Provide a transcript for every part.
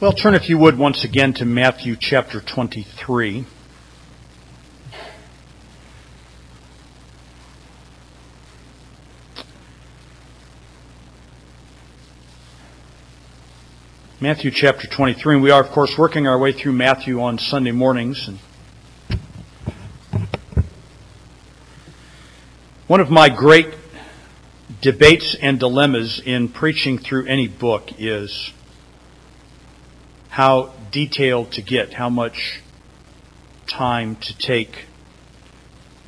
Well, turn if you would once again to Matthew chapter 23. Matthew chapter 23, and we are, of course, working our way through Matthew on Sunday mornings. And one of my great debates and dilemmas in preaching through any book is how detailed to get, how much time to take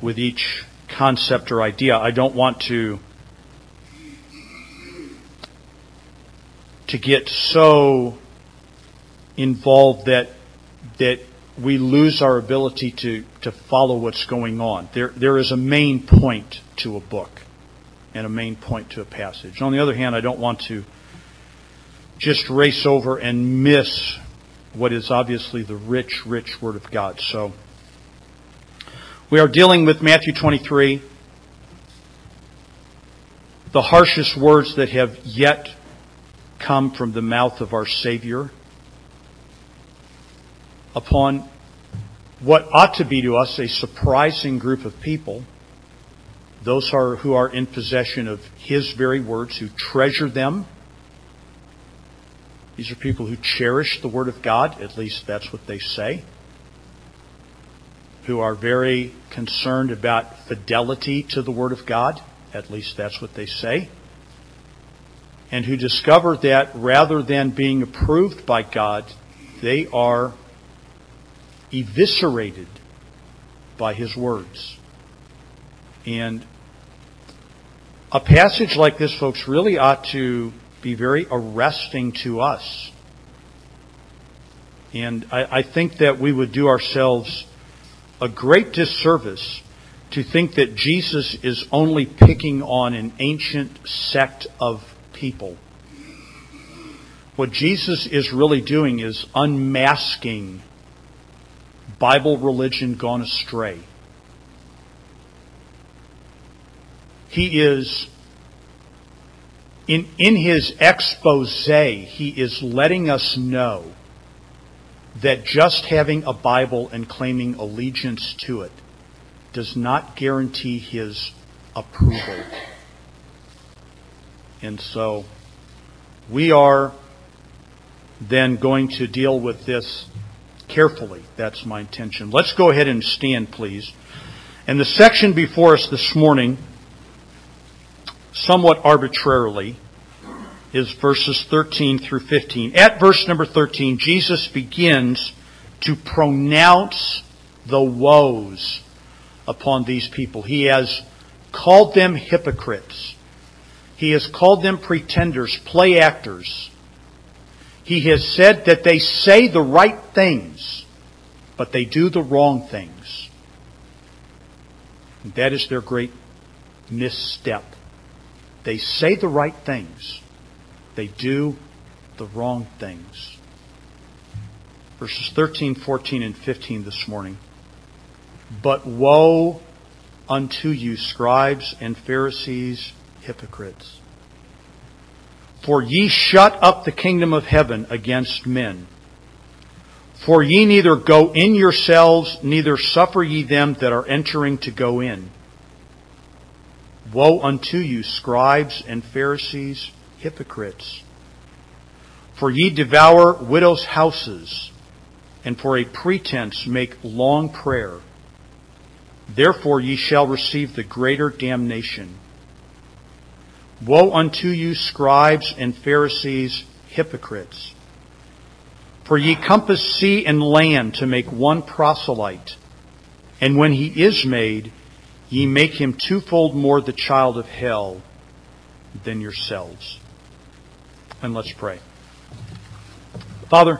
with each concept or idea. I don't want to to get so involved that that we lose our ability to, to follow what's going on. There there is a main point to a book and a main point to a passage. On the other hand, I don't want to just race over and miss what is obviously the rich, rich Word of God. So, we are dealing with Matthew 23, the harshest words that have yet come from the mouth of our Savior upon what ought to be to us a surprising group of people, those are, who are in possession of His very words, who treasure them these are people who cherish the Word of God, at least that's what they say, who are very concerned about fidelity to the Word of God, at least that's what they say, and who discover that rather than being approved by God, they are eviscerated by His words. And a passage like this, folks, really ought to be very arresting to us. And I, I think that we would do ourselves a great disservice to think that Jesus is only picking on an ancient sect of people. What Jesus is really doing is unmasking Bible religion gone astray. He is in, in his expose, he is letting us know that just having a Bible and claiming allegiance to it does not guarantee his approval. And so we are then going to deal with this carefully. That's my intention. Let's go ahead and stand, please. And the section before us this morning somewhat arbitrarily is verses 13 through 15. At verse number 13, Jesus begins to pronounce the woes upon these people. He has called them hypocrites. He has called them pretenders, play actors. He has said that they say the right things, but they do the wrong things. And that is their great misstep. They say the right things, they do the wrong things. Verses 13, 14, and 15 this morning. But woe unto you, scribes and Pharisees, hypocrites! For ye shut up the kingdom of heaven against men. For ye neither go in yourselves, neither suffer ye them that are entering to go in. Woe unto you, scribes and Pharisees, hypocrites! For ye devour widows' houses, and for a pretense make long prayer. Therefore ye shall receive the greater damnation. Woe unto you, scribes and Pharisees, hypocrites! For ye compass sea and land to make one proselyte, and when he is made, Ye make him twofold more the child of hell than yourselves. And let's pray. Father,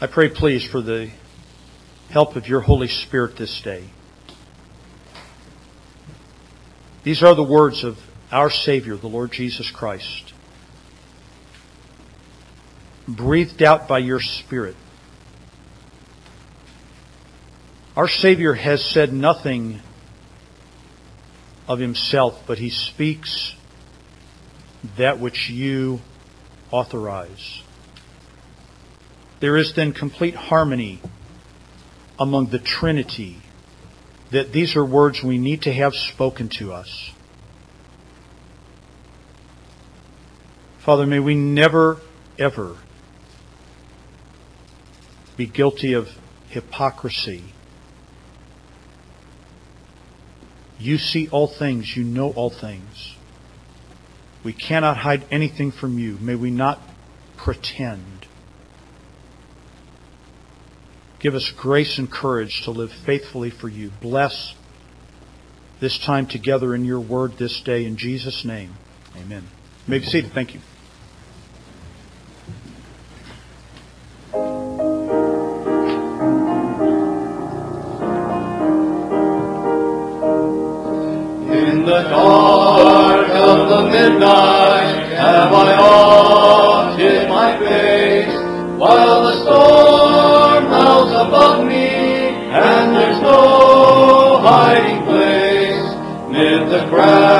I pray, please, for the help of your Holy Spirit this day. These are the words of our Savior, the Lord Jesus Christ, breathed out by your Spirit Our Savior has said nothing of himself, but he speaks that which you authorize. There is then complete harmony among the Trinity that these are words we need to have spoken to us. Father, may we never, ever be guilty of hypocrisy. You see all things. You know all things. We cannot hide anything from you. May we not pretend. Give us grace and courage to live faithfully for you. Bless this time together in your word this day. In Jesus' name, amen. You may be seated. Thank you. night have I often my face, while the storm howls above me, and there's no hiding place mid the crowd.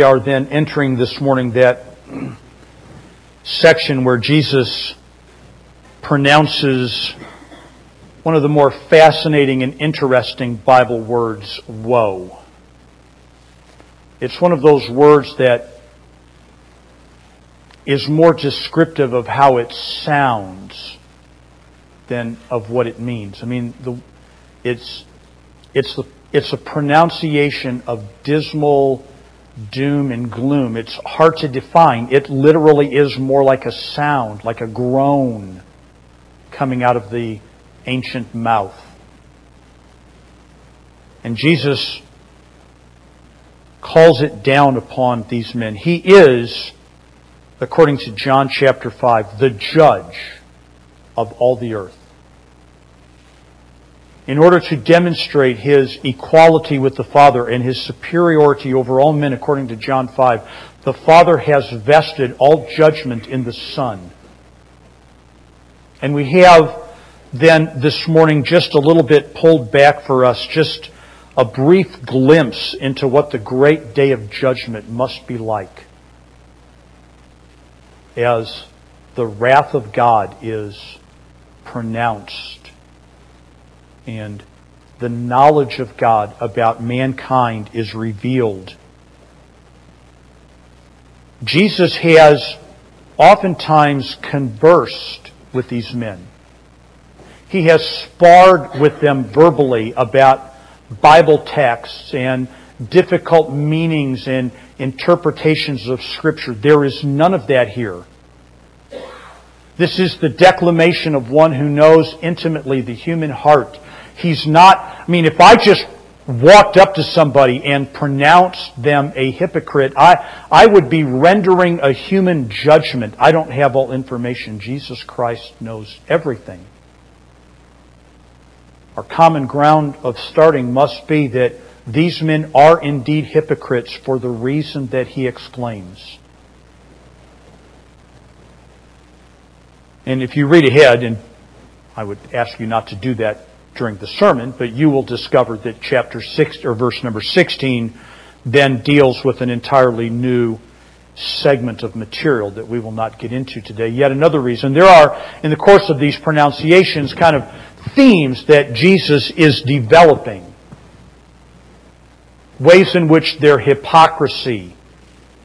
Are then entering this morning that section where Jesus pronounces one of the more fascinating and interesting Bible words, woe. It's one of those words that is more descriptive of how it sounds than of what it means. I mean, the, it's, it's, the, it's a pronunciation of dismal doom and gloom. It's hard to define. It literally is more like a sound, like a groan coming out of the ancient mouth. And Jesus calls it down upon these men. He is, according to John chapter 5, the judge of all the earth. In order to demonstrate his equality with the Father and his superiority over all men, according to John 5, the Father has vested all judgment in the Son. And we have then this morning just a little bit pulled back for us, just a brief glimpse into what the great day of judgment must be like as the wrath of God is pronounced and the knowledge of God about mankind is revealed. Jesus has oftentimes conversed with these men. He has sparred with them verbally about Bible texts and difficult meanings and interpretations of Scripture. There is none of that here. This is the declamation of one who knows intimately the human heart. He's not, I mean, if I just walked up to somebody and pronounced them a hypocrite, I, I would be rendering a human judgment. I don't have all information. Jesus Christ knows everything. Our common ground of starting must be that these men are indeed hypocrites for the reason that he explains. And if you read ahead, and I would ask you not to do that during the sermon, but you will discover that chapter 6 or verse number 16 then deals with an entirely new segment of material that we will not get into today. Yet another reason. There are, in the course of these pronunciations, kind of themes that Jesus is developing. Ways in which their hypocrisy,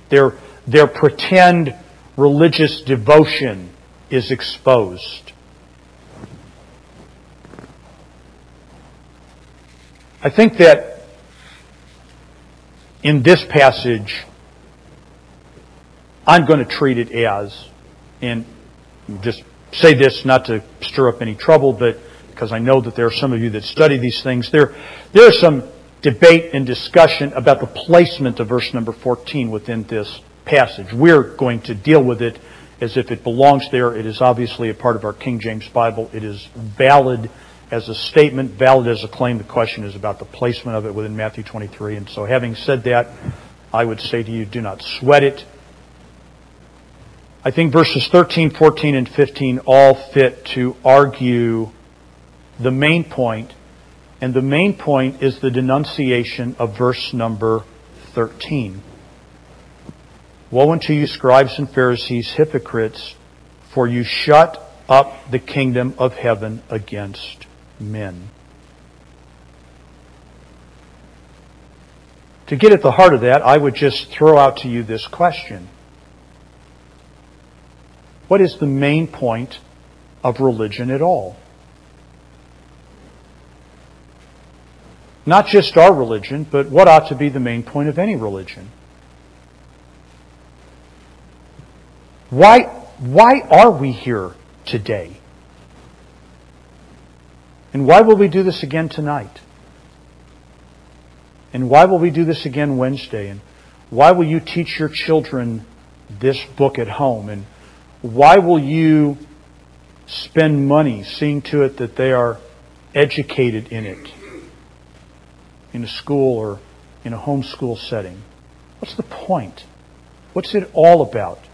their, their pretend religious devotion is exposed. I think that in this passage, I'm going to treat it as, and just say this not to stir up any trouble, but because I know that there are some of you that study these things, there, there is some debate and discussion about the placement of verse number 14 within this passage. We're going to deal with it as if it belongs there. It is obviously a part of our King James Bible. It is valid as a statement, valid as a claim. The question is about the placement of it within Matthew 23. And so, having said that, I would say to you, do not sweat it. I think verses 13, 14, and 15 all fit to argue the main point, and the main point is the denunciation of verse number 13. Woe unto you, scribes and Pharisees, hypocrites, for you shut up the kingdom of heaven against men. To get at the heart of that, I would just throw out to you this question. What is the main point of religion at all? Not just our religion, but what ought to be the main point of any religion. Why, why are we here today? And why will we do this again tonight? And why will we do this again Wednesday? And why will you teach your children this book at home? And why will you spend money seeing to it that they are educated in it? In a school or in a homeschool setting? What's the point? What's it all about?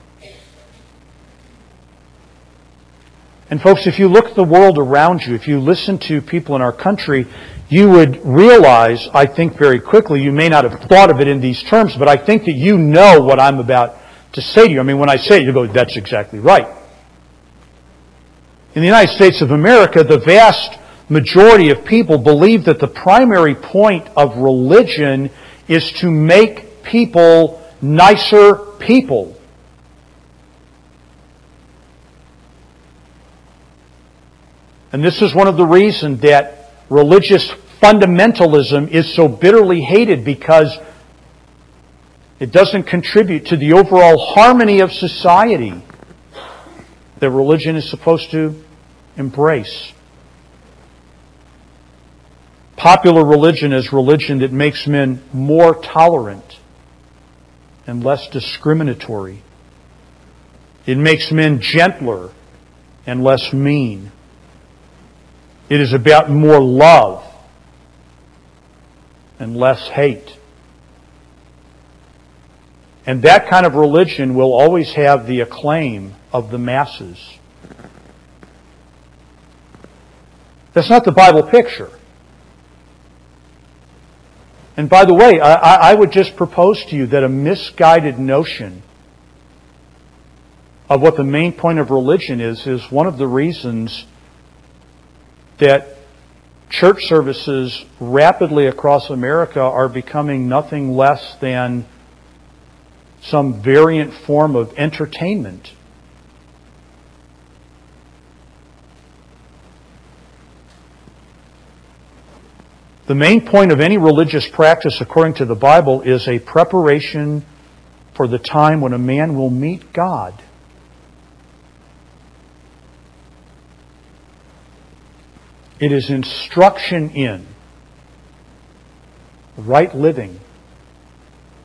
And folks, if you look at the world around you, if you listen to people in our country, you would realize, I think very quickly, you may not have thought of it in these terms, but I think that you know what I'm about to say to you. I mean, when I say it, you go, that's exactly right. In the United States of America, the vast majority of people believe that the primary point of religion is to make people nicer people. And this is one of the reasons that religious fundamentalism is so bitterly hated because it doesn't contribute to the overall harmony of society that religion is supposed to embrace. Popular religion is religion that makes men more tolerant and less discriminatory. It makes men gentler and less mean. It is about more love and less hate. And that kind of religion will always have the acclaim of the masses. That's not the Bible picture. And by the way, I, I, would just propose to you that a misguided notion of what the main point of religion is, is one of the reasons that church services rapidly across America are becoming nothing less than some variant form of entertainment. The main point of any religious practice, according to the Bible, is a preparation for the time when a man will meet God. It is instruction in right living.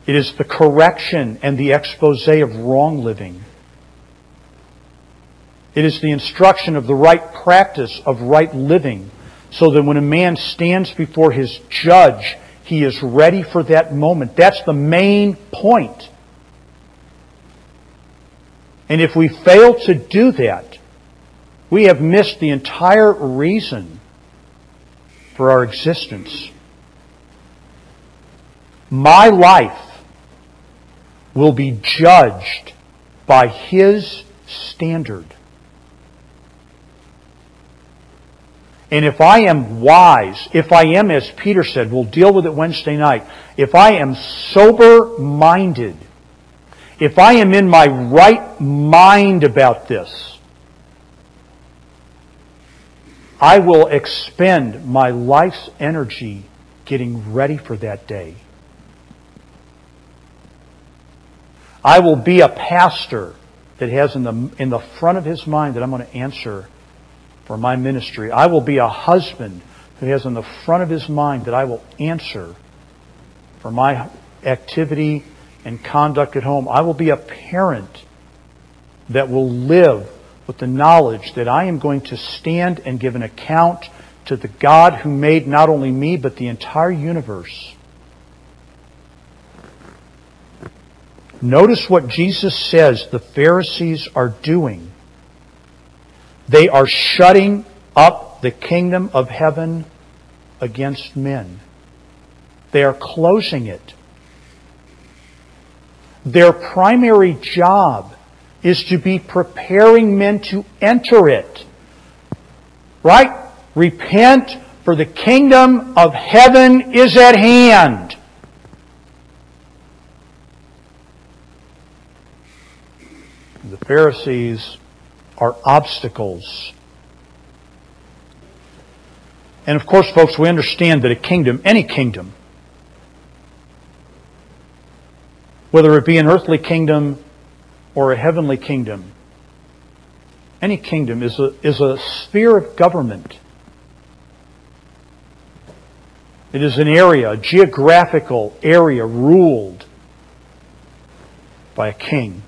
It is the correction and the expose of wrong living. It is the instruction of the right practice of right living so that when a man stands before his judge, he is ready for that moment. That's the main point. And if we fail to do that, we have missed the entire reason for our existence. My life will be judged by His standard. And if I am wise, if I am, as Peter said, we'll deal with it Wednesday night, if I am sober minded, if I am in my right mind about this, I will expend my life's energy getting ready for that day. I will be a pastor that has in the, in the front of his mind that I'm going to answer for my ministry. I will be a husband who has in the front of his mind that I will answer for my activity and conduct at home. I will be a parent that will live with the knowledge that I am going to stand and give an account to the God who made not only me, but the entire universe. Notice what Jesus says the Pharisees are doing. They are shutting up the kingdom of heaven against men. They are closing it. Their primary job is to be preparing men to enter it. Right? Repent, for the kingdom of heaven is at hand. The Pharisees are obstacles. And of course, folks, we understand that a kingdom, any kingdom, whether it be an earthly kingdom or a heavenly kingdom. Any kingdom is a, is a sphere of government. It is an area, a geographical area ruled by a king.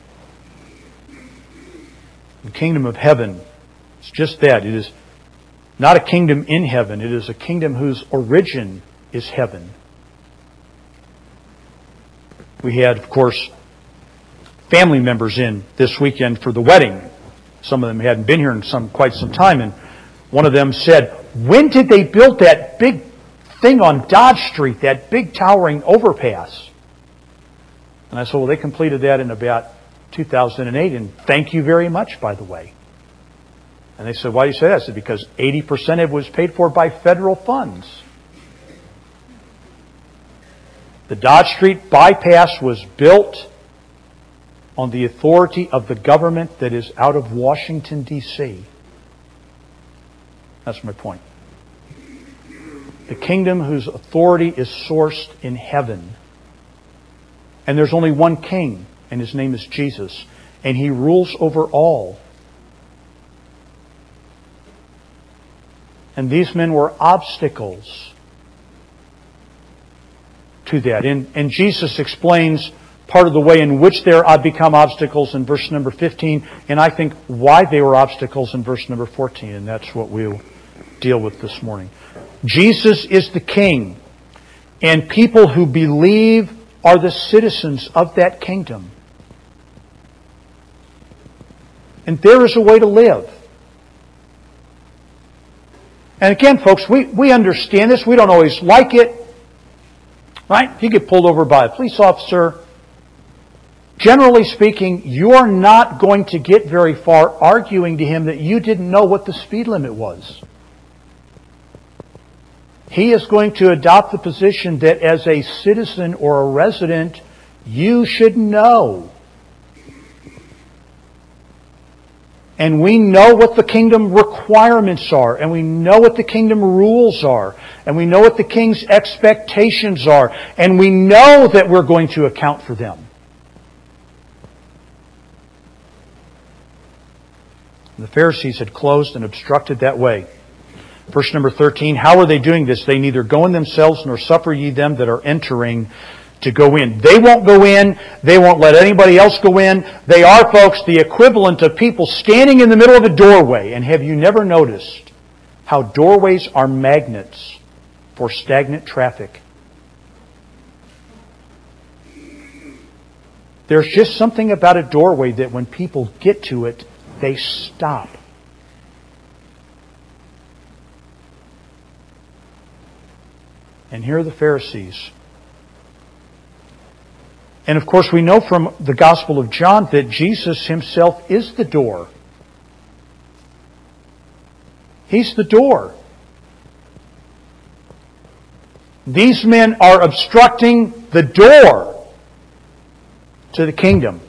The kingdom of heaven is just that. It is not a kingdom in heaven. It is a kingdom whose origin is heaven. We had, of course, family members in this weekend for the wedding. Some of them hadn't been here in some quite some time, and one of them said, "When did they build that big thing on Dodge Street, that big towering overpass. And I said, well, they completed that in about 2008, and thank you very much, by the way. And they said, why do you say that? I said, because 80% of it was paid for by federal funds. The Dodge Street bypass was built on the authority of the government that is out of Washington, D.C. That's my point. The kingdom whose authority is sourced in heaven. And there's only one king, and his name is Jesus. And he rules over all. And these men were obstacles to that. And, and Jesus explains part of the way in which they become obstacles in verse number 15, and I think why they were obstacles in verse number 14, and that's what we'll deal with this morning. Jesus is the King, and people who believe are the citizens of that kingdom. And there is a way to live. And again, folks, we, we understand this. We don't always like it. Right? You get pulled over by a police officer, generally speaking, you're not going to get very far arguing to him that you didn't know what the speed limit was. He is going to adopt the position that as a citizen or a resident, you should know. And we know what the kingdom requirements are, and we know what the kingdom rules are, and we know what the king's expectations are, and we know that we're going to account for them. The Pharisees had closed and obstructed that way. Verse number 13, how are they doing this? They neither go in themselves nor suffer ye them that are entering to go in. They won't go in. They won't let anybody else go in. They are, folks, the equivalent of people standing in the middle of a doorway. And have you never noticed how doorways are magnets for stagnant traffic? There's just something about a doorway that when people get to it, they stop. And here are the Pharisees. And of course, we know from the Gospel of John that Jesus himself is the door. He's the door. These men are obstructing the door to the kingdom.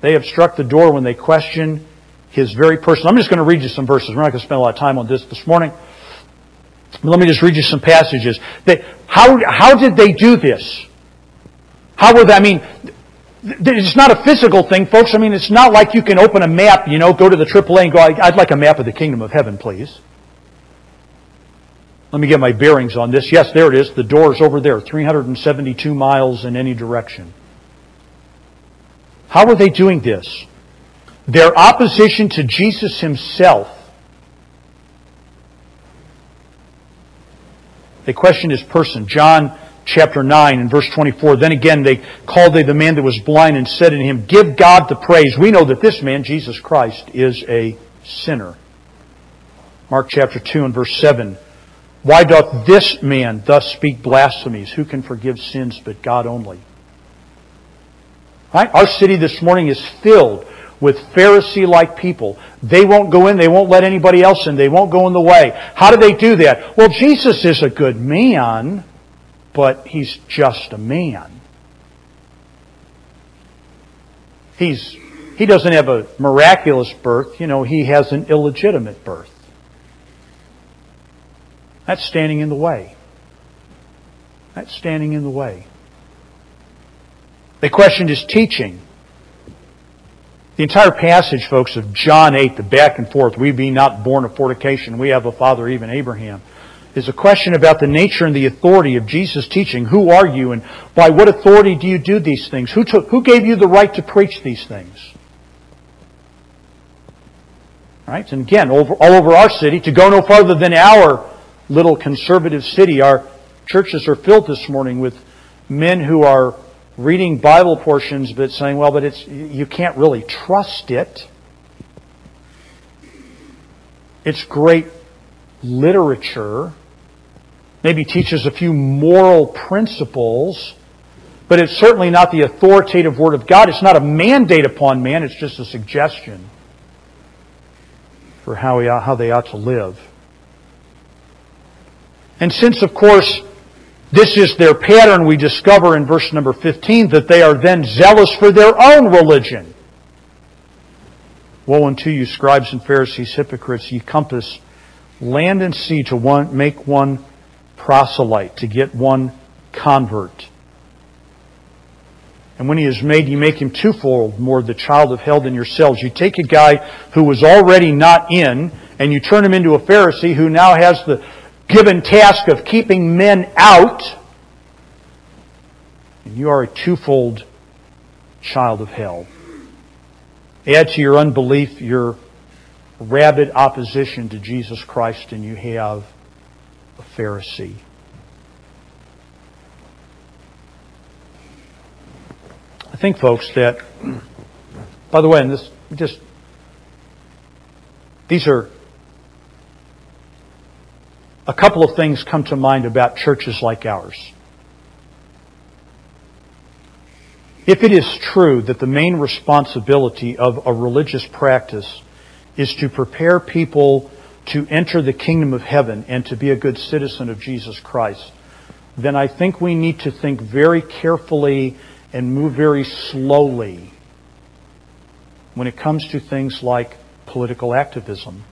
They obstruct the door when they question his very person. I'm just going to read you some verses. We're not going to spend a lot of time on this this morning. Let me just read you some passages. They, how, how did they do this? How were they, I mean, it's not a physical thing, folks. I mean, it's not like you can open a map, you know, go to the AAA and go, I'd like a map of the kingdom of heaven, please. Let me get my bearings on this. Yes, there it is. The door is over there, 372 miles in any direction. How were they doing this? Their opposition to Jesus himself They questioned his person. John chapter 9 and verse 24. Then again they called they the man that was blind and said to him, Give God the praise. We know that this man, Jesus Christ, is a sinner. Mark chapter 2 and verse 7. Why doth this man thus speak blasphemies? Who can forgive sins but God only? Right? Our city this morning is filled with Pharisee-like people. They won't go in. They won't let anybody else in. They won't go in the way. How do they do that? Well, Jesus is a good man, but he's just a man. He's, he doesn't have a miraculous birth. You know, he has an illegitimate birth. That's standing in the way. That's standing in the way. They questioned his teaching. The entire passage, folks, of John 8, the back and forth, we be not born of fornication, we have a father, even Abraham, is a question about the nature and the authority of Jesus' teaching. Who are you and by what authority do you do these things? Who, took, who gave you the right to preach these things? Right? And again, over, all over our city, to go no farther than our little conservative city, our churches are filled this morning with men who are reading Bible portions but saying, well, but it's, you can't really trust it. It's great literature, maybe teaches a few moral principles, but it's certainly not the authoritative Word of God. It's not a mandate upon man, it's just a suggestion for how, he, how they ought to live. And since, of course, this is their pattern, we discover in verse number 15 that they are then zealous for their own religion. Woe unto you, scribes and Pharisees, hypocrites, ye compass land and sea to one, make one proselyte, to get one convert. And when he is made, you make him twofold more the child of hell than yourselves. You take a guy who was already not in, and you turn him into a Pharisee who now has the given task of keeping men out. And you are a twofold child of hell. Add to your unbelief your rabid opposition to Jesus Christ, and you have a Pharisee. I think, folks, that, by the way, and this just, these are, a couple of things come to mind about churches like ours. If it is true that the main responsibility of a religious practice is to prepare people to enter the kingdom of heaven and to be a good citizen of Jesus Christ, then I think we need to think very carefully and move very slowly when it comes to things like political activism.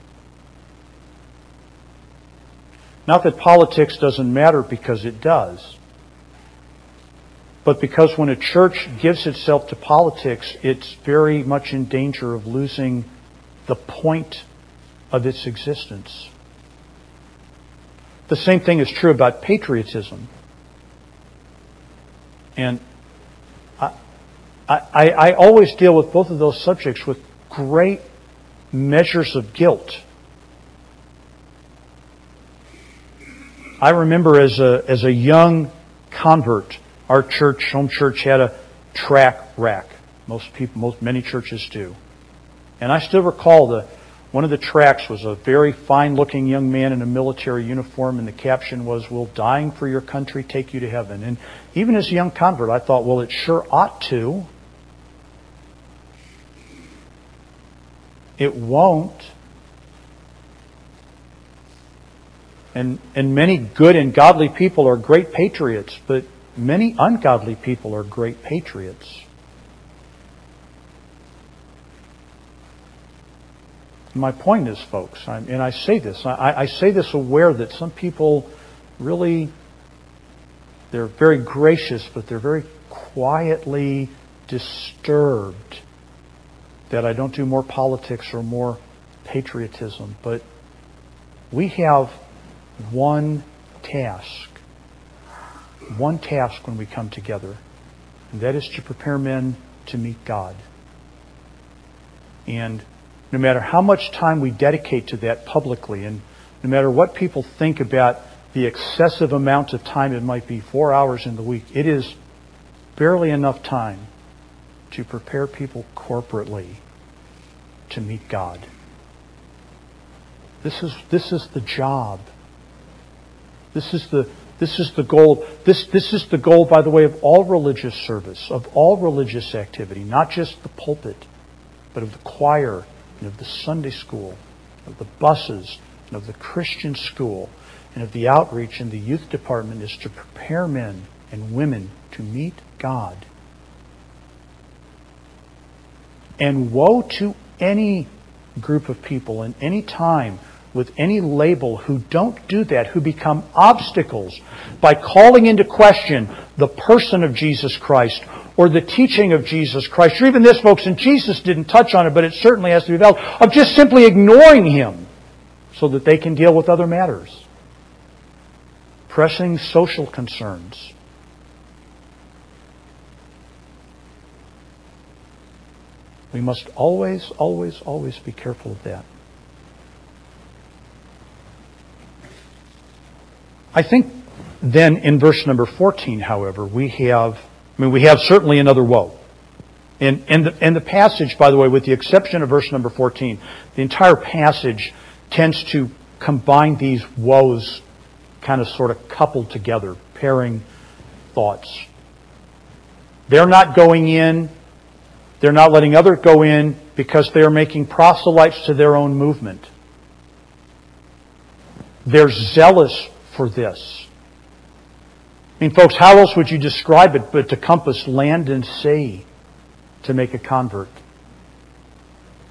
Not that politics doesn't matter because it does. But because when a church gives itself to politics, it's very much in danger of losing the point of its existence. The same thing is true about patriotism. And I, I, I, always deal with both of those subjects with great measures of guilt. I remember as a, as a young convert, our church, home church, had a track rack. Most people, most, many churches do. And I still recall the, one of the tracks was a very fine looking young man in a military uniform, and the caption was, Will dying for your country take you to heaven? And even as a young convert, I thought, Well, it sure ought to. It won't. And, and many good and godly people are great patriots, but many ungodly people are great patriots. My point is, folks, and I say this, I, I say this aware that some people really, they're very gracious, but they're very quietly disturbed that I don't do more politics or more patriotism. But we have one task, one task when we come together, and that is to prepare men to meet God. And no matter how much time we dedicate to that publicly, and no matter what people think about the excessive amount of time it might be, four hours in the week, it is barely enough time to prepare people corporately to meet God. This is, this is the job. This is the, this is the goal. This, this is the goal, by the way, of all religious service, of all religious activity, not just the pulpit, but of the choir and of the Sunday school, of the buses, and of the Christian school, and of the outreach and the youth department is to prepare men and women to meet God. And woe to any group of people in any time with any label who don't do that, who become obstacles by calling into question the person of Jesus Christ or the teaching of Jesus Christ, or even this, folks, and Jesus didn't touch on it, but it certainly has to be developed, of just simply ignoring Him so that they can deal with other matters. Pressing social concerns. We must always, always, always be careful of that. I think then in verse number 14, however, we have I mean, we have certainly another woe. And, and, the, and the passage, by the way, with the exception of verse number 14, the entire passage tends to combine these woes kind of sort of coupled together, pairing thoughts. They're not going in, they're not letting others go in because they are making proselytes to their own movement. They're zealous for this. I mean, folks, how else would you describe it but to compass land and sea to make a convert?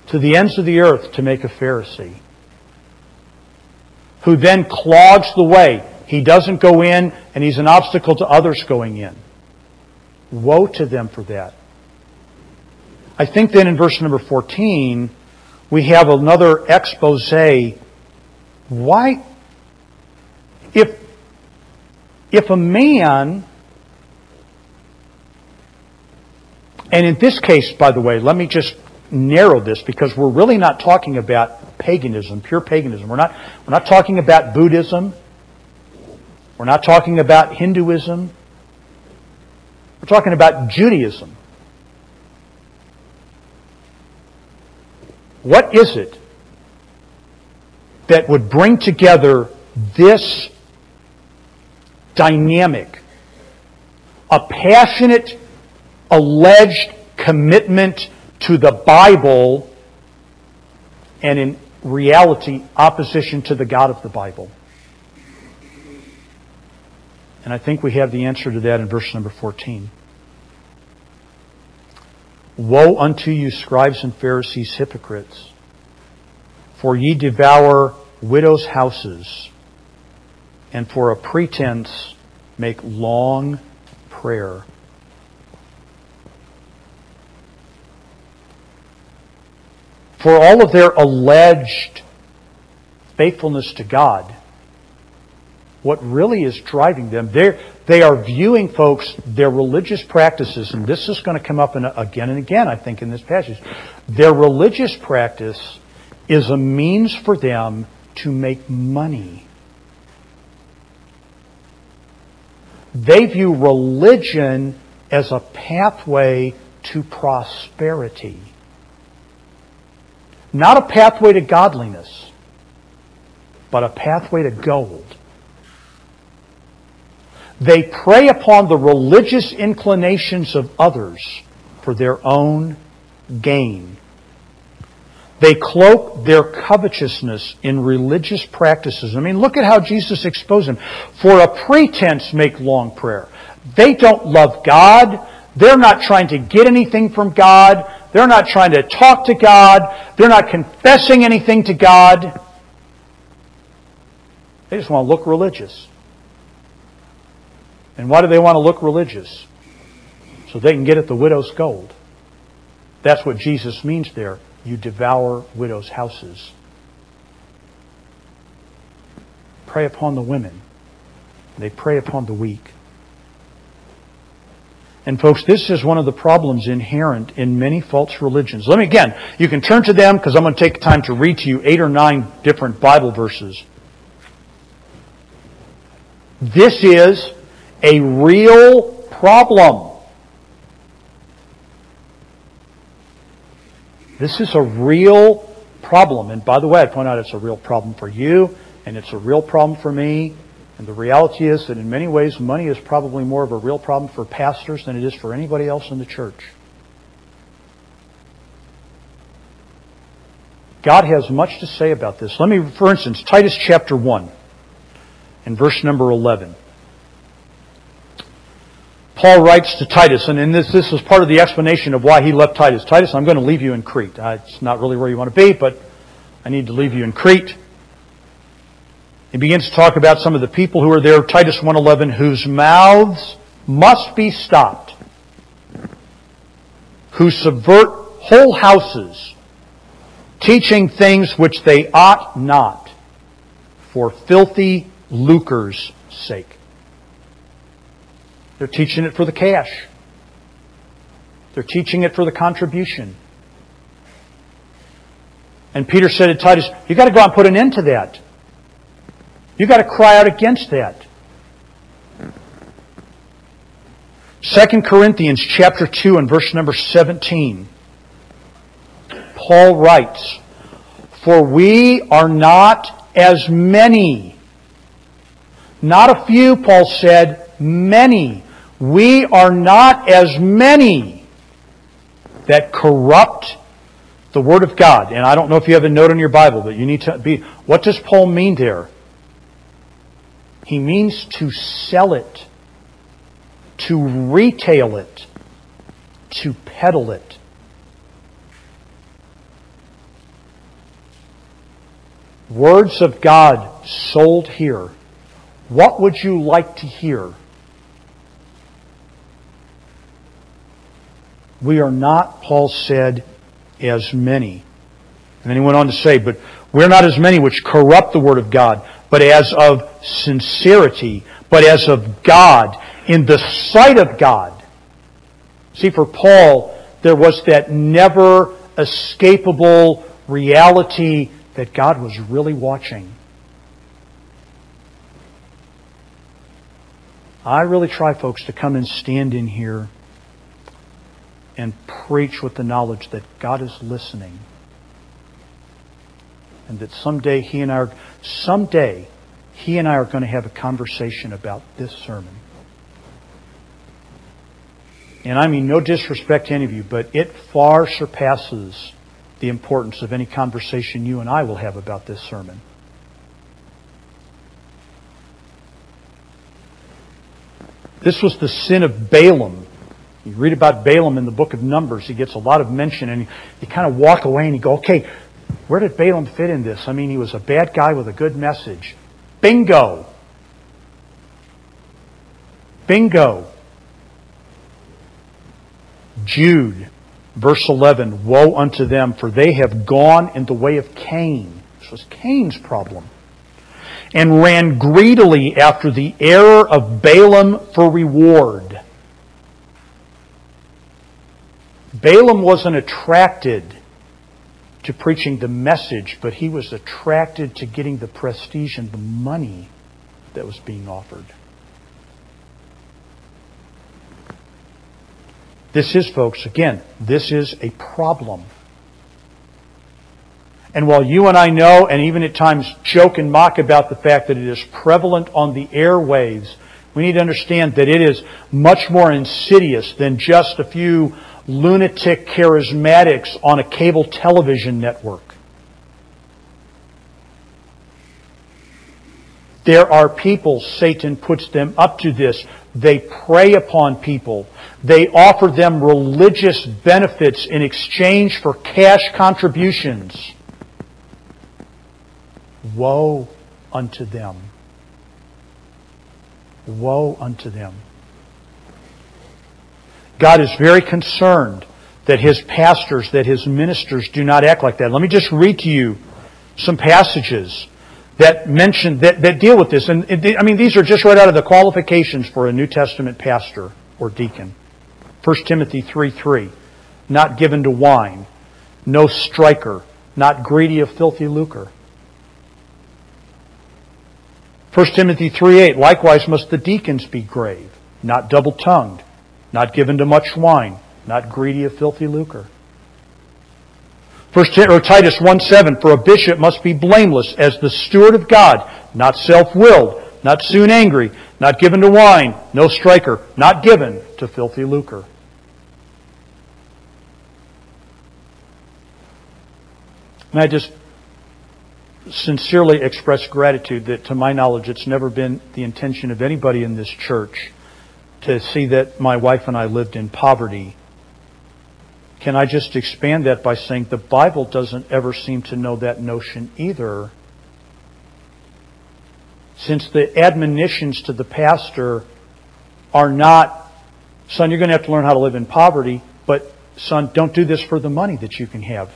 To the ends of the earth to make a Pharisee? Who then clogs the way. He doesn't go in, and he's an obstacle to others going in. Woe to them for that. I think then in verse number 14, we have another expose. Why, if, if a man, and in this case, by the way, let me just narrow this because we're really not talking about paganism, pure paganism. We're not, we're not talking about Buddhism. We're not talking about Hinduism. We're talking about Judaism. What is it that would bring together this dynamic, a passionate, alleged commitment to the Bible, and in reality, opposition to the God of the Bible? And I think we have the answer to that in verse number 14. Woe unto you, scribes and Pharisees, hypocrites! For ye devour widows' houses, and for a pretense make long prayer. For all of their alleged faithfulness to God, what really is driving them. They are viewing, folks, their religious practices, and this is going to come up in, again and again, I think, in this passage. Their religious practice is a means for them to make money. They view religion as a pathway to prosperity, not a pathway to godliness, but a pathway to gold. They prey upon the religious inclinations of others for their own gain. They cloak their covetousness in religious practices. I mean, look at how Jesus exposed them. For a pretense make long prayer. They don't love God. They're not trying to get anything from God. They're not trying to talk to God. They're not confessing anything to God. They just want to look religious. And why do they want to look religious? So they can get at the widow's gold. That's what Jesus means there. You devour widows' houses. Prey upon the women. They prey upon the weak. And folks, this is one of the problems inherent in many false religions. Let me again, you can turn to them because I'm going to take time to read to you eight or nine different Bible verses. This is a real problem. This is a real problem. And by the way, I point out it's a real problem for you, and it's a real problem for me. And the reality is that in many ways, money is probably more of a real problem for pastors than it is for anybody else in the church. God has much to say about this. Let me, for instance, Titus chapter 1 and verse number 11. Paul writes to Titus, and this, this is part of the explanation of why he left Titus. Titus, I'm going to leave you in Crete. Uh, it's not really where you want to be, but I need to leave you in Crete. He begins to talk about some of the people who are there, Titus 1.11, whose mouths must be stopped, who subvert whole houses, teaching things which they ought not, for filthy lucre's sake. They're teaching it for the cash. They're teaching it for the contribution. And Peter said to Titus, You've got to go out and put an end to that. You've got to cry out against that. 2 Corinthians chapter 2 and verse number 17. Paul writes, For we are not as many Not a few, Paul said, many. We are not as many that corrupt the Word of God. And I don't know if you have a note in your Bible, but you need to be. What does Paul mean there? He means to sell it, to retail it, to peddle it. Words of God sold here. What would you like to hear? We are not, Paul said, as many. And then he went on to say, but we're not as many which corrupt the word of God, but as of sincerity, but as of God, in the sight of God. See, for Paul, there was that never escapable reality that God was really watching. I really try, folks, to come and stand in here and preach with the knowledge that God is listening. And that someday he and I are, someday he and I are going to have a conversation about this sermon. And I mean no disrespect to any of you, but it far surpasses the importance of any conversation you and I will have about this sermon. This was the sin of Balaam. You read about Balaam in the book of Numbers. He gets a lot of mention, and you, kind of walk away and you go, okay, where did Balaam fit in this? I mean, he was a bad guy with a good message. Bingo! Bingo! Jude Verse 11, Woe unto them, for they have gone in the way of Cain. This was Cain's problem. And ran greedily after the error of Balaam for reward. Balaam wasn't attracted to preaching the message, but he was attracted to getting the prestige and the money that was being offered. This is, folks, again, this is a problem. And while you and I know, and even at times joke and mock about the fact that it is prevalent on the airwaves, we need to understand that it is much more insidious than just a few lunatic charismatics on a cable television network. There are people, Satan puts them up to this. They prey upon people. They offer them religious benefits in exchange for cash contributions. Woe unto them. Woe unto them. God is very concerned that his pastors, that his ministers do not act like that. Let me just read to you some passages that mention, that, that deal with this. And I mean, these are just right out of the qualifications for a New Testament pastor or deacon. 1 Timothy 3 3. Not given to wine, no striker, not greedy of filthy lucre. 1 Timothy 3 8. Likewise must the deacons be grave, not double tongued, not given to much wine, not greedy of filthy lucre. First or Titus 1 7, for a bishop must be blameless as the steward of God, not self-willed, not soon angry, not given to wine, no striker, not given to filthy lucre. And I just sincerely express gratitude that to my knowledge it's never been the intention of anybody in this church to see that my wife and I lived in poverty can I just expand that by saying the Bible doesn't ever seem to know that notion either? Since the admonitions to the pastor are not, son, you're going to have to learn how to live in poverty, but son, don't do this for the money that you can have.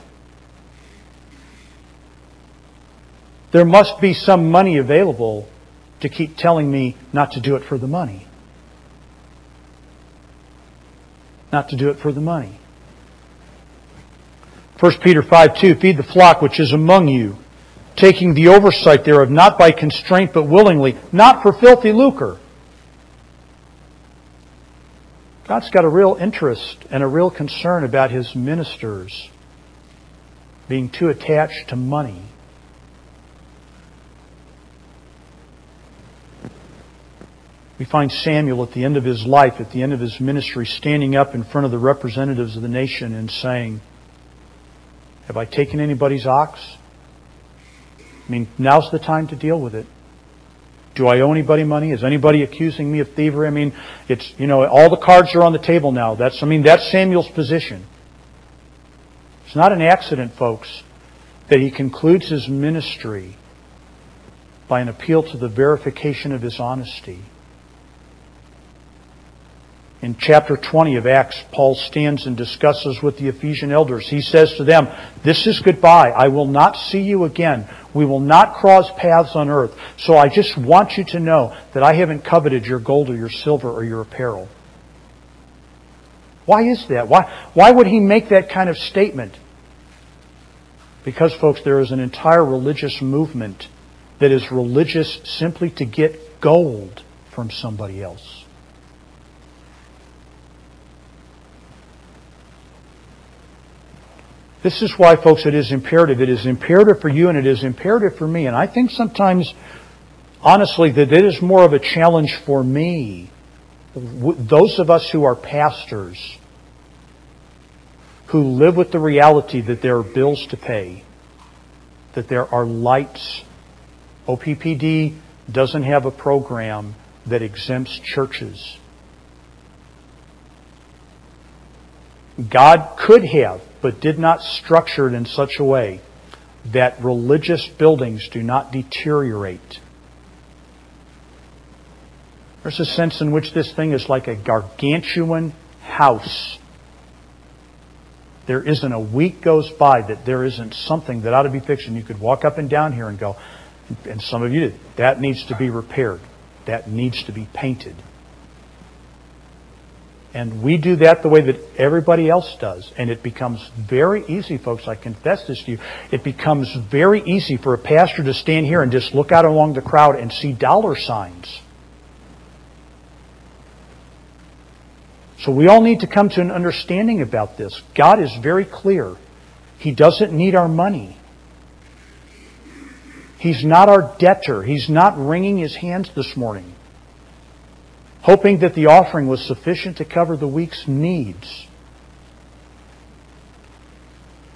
There must be some money available to keep telling me not to do it for the money. Not to do it for the money. 1 Peter 5 2, feed the flock which is among you, taking the oversight thereof, not by constraint, but willingly, not for filthy lucre. God's got a real interest and a real concern about his ministers being too attached to money. We find Samuel at the end of his life, at the end of his ministry, standing up in front of the representatives of the nation and saying, Have I taken anybody's ox? I mean, now's the time to deal with it. Do I owe anybody money? Is anybody accusing me of thievery? I mean, it's, you know, all the cards are on the table now. That's, I mean, that's Samuel's position. It's not an accident, folks, that he concludes his ministry by an appeal to the verification of his honesty. In chapter 20 of Acts, Paul stands and discusses with the Ephesian elders. He says to them, This is goodbye. I will not see you again. We will not cross paths on earth. So I just want you to know that I haven't coveted your gold or your silver or your apparel. Why is that? Why, why would he make that kind of statement? Because, folks, there is an entire religious movement that is religious simply to get gold from somebody else. This is why, folks, it is imperative. It is imperative for you and it is imperative for me. And I think sometimes, honestly, that it is more of a challenge for me. Those of us who are pastors, who live with the reality that there are bills to pay, that there are lights. OPPD doesn't have a program that exempts churches. God could have but did not structure it in such a way that religious buildings do not deteriorate. There's a sense in which this thing is like a gargantuan house. There isn't a week goes by that there isn't something that ought to be fixed. And you could walk up and down here and go, and some of you did, that needs to be repaired. That needs to be painted. And we do that the way that everybody else does. And it becomes very easy, folks, I confess this to you. It becomes very easy for a pastor to stand here and just look out along the crowd and see dollar signs. So we all need to come to an understanding about this. God is very clear. He doesn't need our money. He's not our debtor. He's not wringing his hands this morning hoping that the offering was sufficient to cover the week's needs.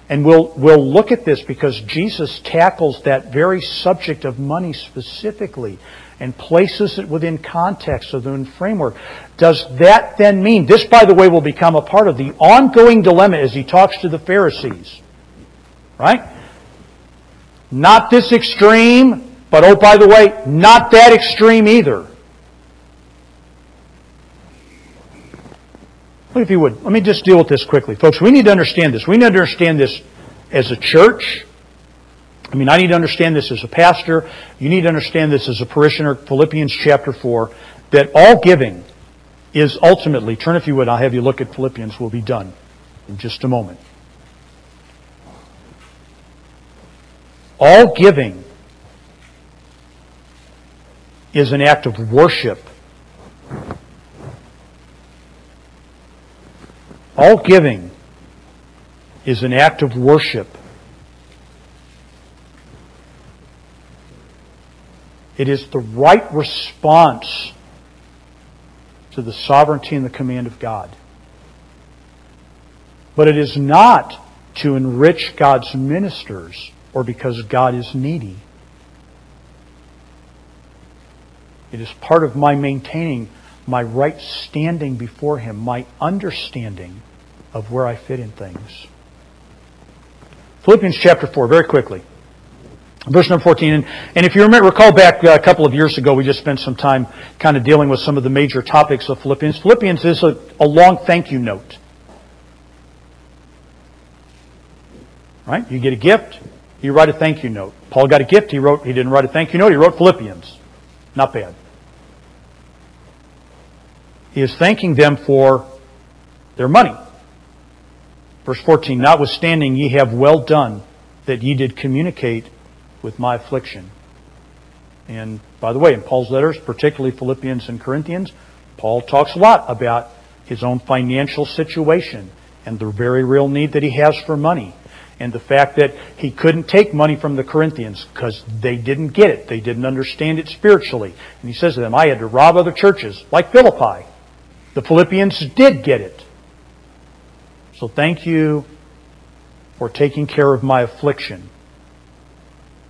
And we'll, we'll look at this because Jesus tackles that very subject of money specifically and places it within context, within framework. Does that then mean, this by the way will become a part of the ongoing dilemma as he talks to the Pharisees. Right? Not this extreme, but oh by the way, not that extreme either. If you would, let me just deal with this quickly. Folks, we need to understand this. We need to understand this as a church. I mean, I need to understand this as a pastor. You need to understand this as a parishioner. Philippians chapter 4, that all giving is ultimately, turn if you would, I'll have you look at Philippians, we'll be done in just a moment. All giving is an act of worship All giving is an act of worship. It is the right response to the sovereignty and the command of God. But it is not to enrich God's ministers or because God is needy. It is part of my maintaining my right standing before Him, my understanding of where I fit in things. Philippians chapter 4, very quickly. Verse number 14. And, and if you remember, recall back uh, a couple of years ago, we just spent some time kind of dealing with some of the major topics of Philippians. Philippians is a, a long thank you note. Right? You get a gift, you write a thank you note. Paul got a gift, he wrote, he didn't write a thank you note, he wrote Philippians. Not bad. He is thanking them for their money. Verse 14, notwithstanding ye have well done that ye did communicate with my affliction. And by the way, in Paul's letters, particularly Philippians and Corinthians, Paul talks a lot about his own financial situation and the very real need that he has for money. and the fact that he couldn't take money from the Corinthians because they didn't get it. They didn't understand it spiritually. And he says to them, I had to rob other churches, like Philippi. The Philippians did get it. So thank you for taking care of my affliction.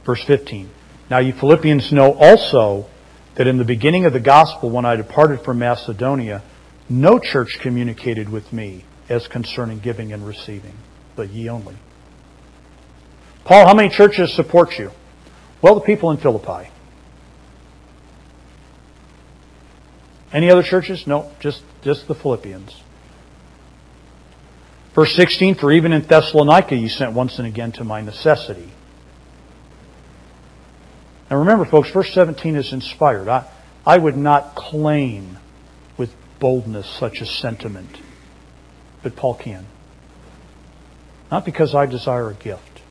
Verse 15. Now you Philippians know also that in the beginning of the gospel, when I departed from Macedonia, no church communicated with me as concerning giving and receiving, but ye only. Paul, how many churches support you? Well, the people in Philippi. Any other churches? No, just, just the Philippians. Verse 16, for even in Thessalonica you sent once and again to my necessity. Now remember, folks, verse 17 is inspired. I, I would not claim with boldness such a sentiment, but Paul can. Not because I desire a gift,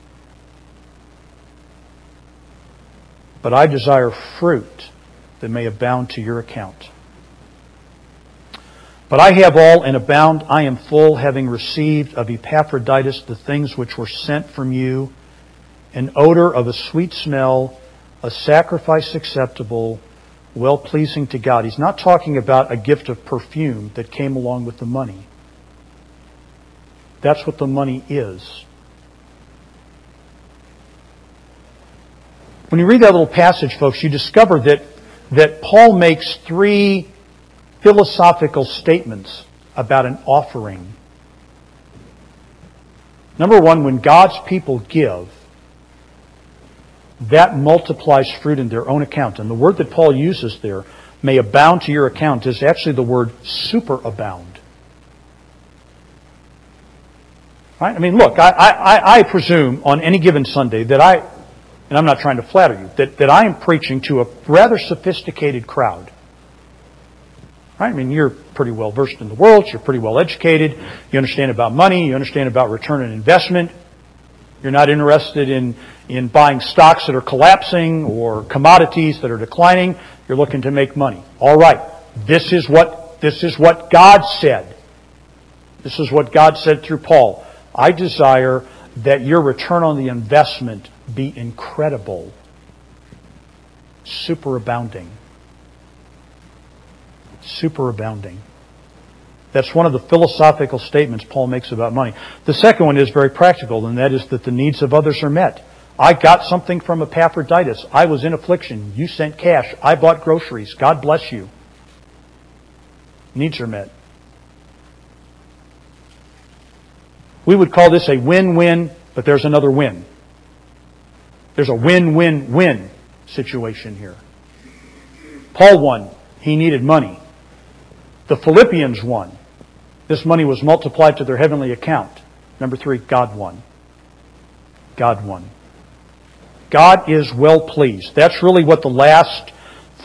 but I desire fruit that may abound to your account. But I have all and abound, I am full, having received of Epaphroditus the things which were sent from you, an odor of a sweet smell, a sacrifice acceptable, well pleasing to God. He's not talking about a gift of perfume that came along with the money. That's what the money is. When you read that little passage, folks, you discover that, that Paul makes three philosophical statements about an offering. Number one, when God's people give, that multiplies fruit in their own account. And the word that Paul uses there, may abound to your account, is actually the word superabound. Right? I mean, look, I, I, I presume on any given Sunday that I, and I'm not trying to flatter you, that, that I am preaching to a rather sophisticated crowd. Right? I mean, you're pretty well versed in the world, you're pretty well educated, you understand about money, you understand about return on investment. You're not interested in, in buying stocks that are collapsing or commodities that are declining. You're looking to make money. All right. This is what, this is what God said. This is what God said through Paul. I desire that your return on the investment be incredible, superabounding superabounding. That's one of the philosophical statements Paul makes about money. The second one is very practical, and that is that the needs of others are met. I got something from Epaphroditus. I was in affliction. You sent cash. I bought groceries. God bless you. Needs are met. We would call this a win-win, but there's another win. There's a win-win-win situation here. Paul won. He needed money. The Philippians won. This money was multiplied to their heavenly account. Number three, God won. God won. God is well pleased. That's really what the last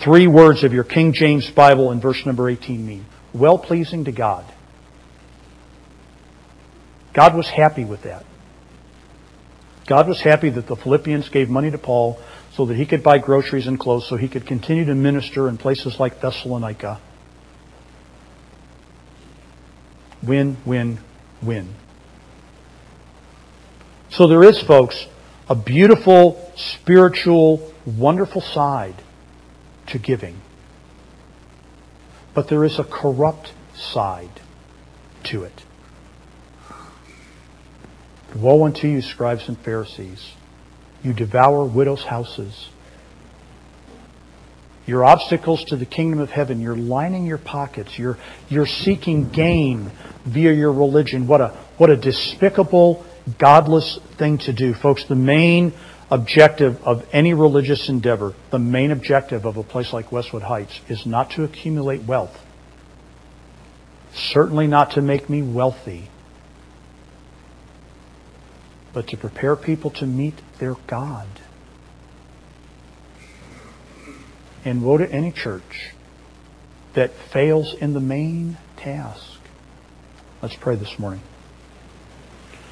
three words of your King James Bible in verse number 18 mean. Well pleasing to God. God was happy with that. God was happy that the Philippians gave money to Paul so that he could buy groceries and clothes so he could continue to minister in places like Thessalonica Win, win, win. So there is, folks, a beautiful, spiritual, wonderful side to giving. But there is a corrupt side to it. Woe unto you, scribes and Pharisees! You devour widows' houses your obstacles to the kingdom of heaven. You're lining your pockets. You're, you're seeking gain via your religion. What a, what a despicable, godless thing to do. Folks, the main objective of any religious endeavor, the main objective of a place like Westwood Heights, is not to accumulate wealth. Certainly not to make me wealthy, but to prepare people to meet their God. And woe to any church that fails in the main task. Let's pray this morning.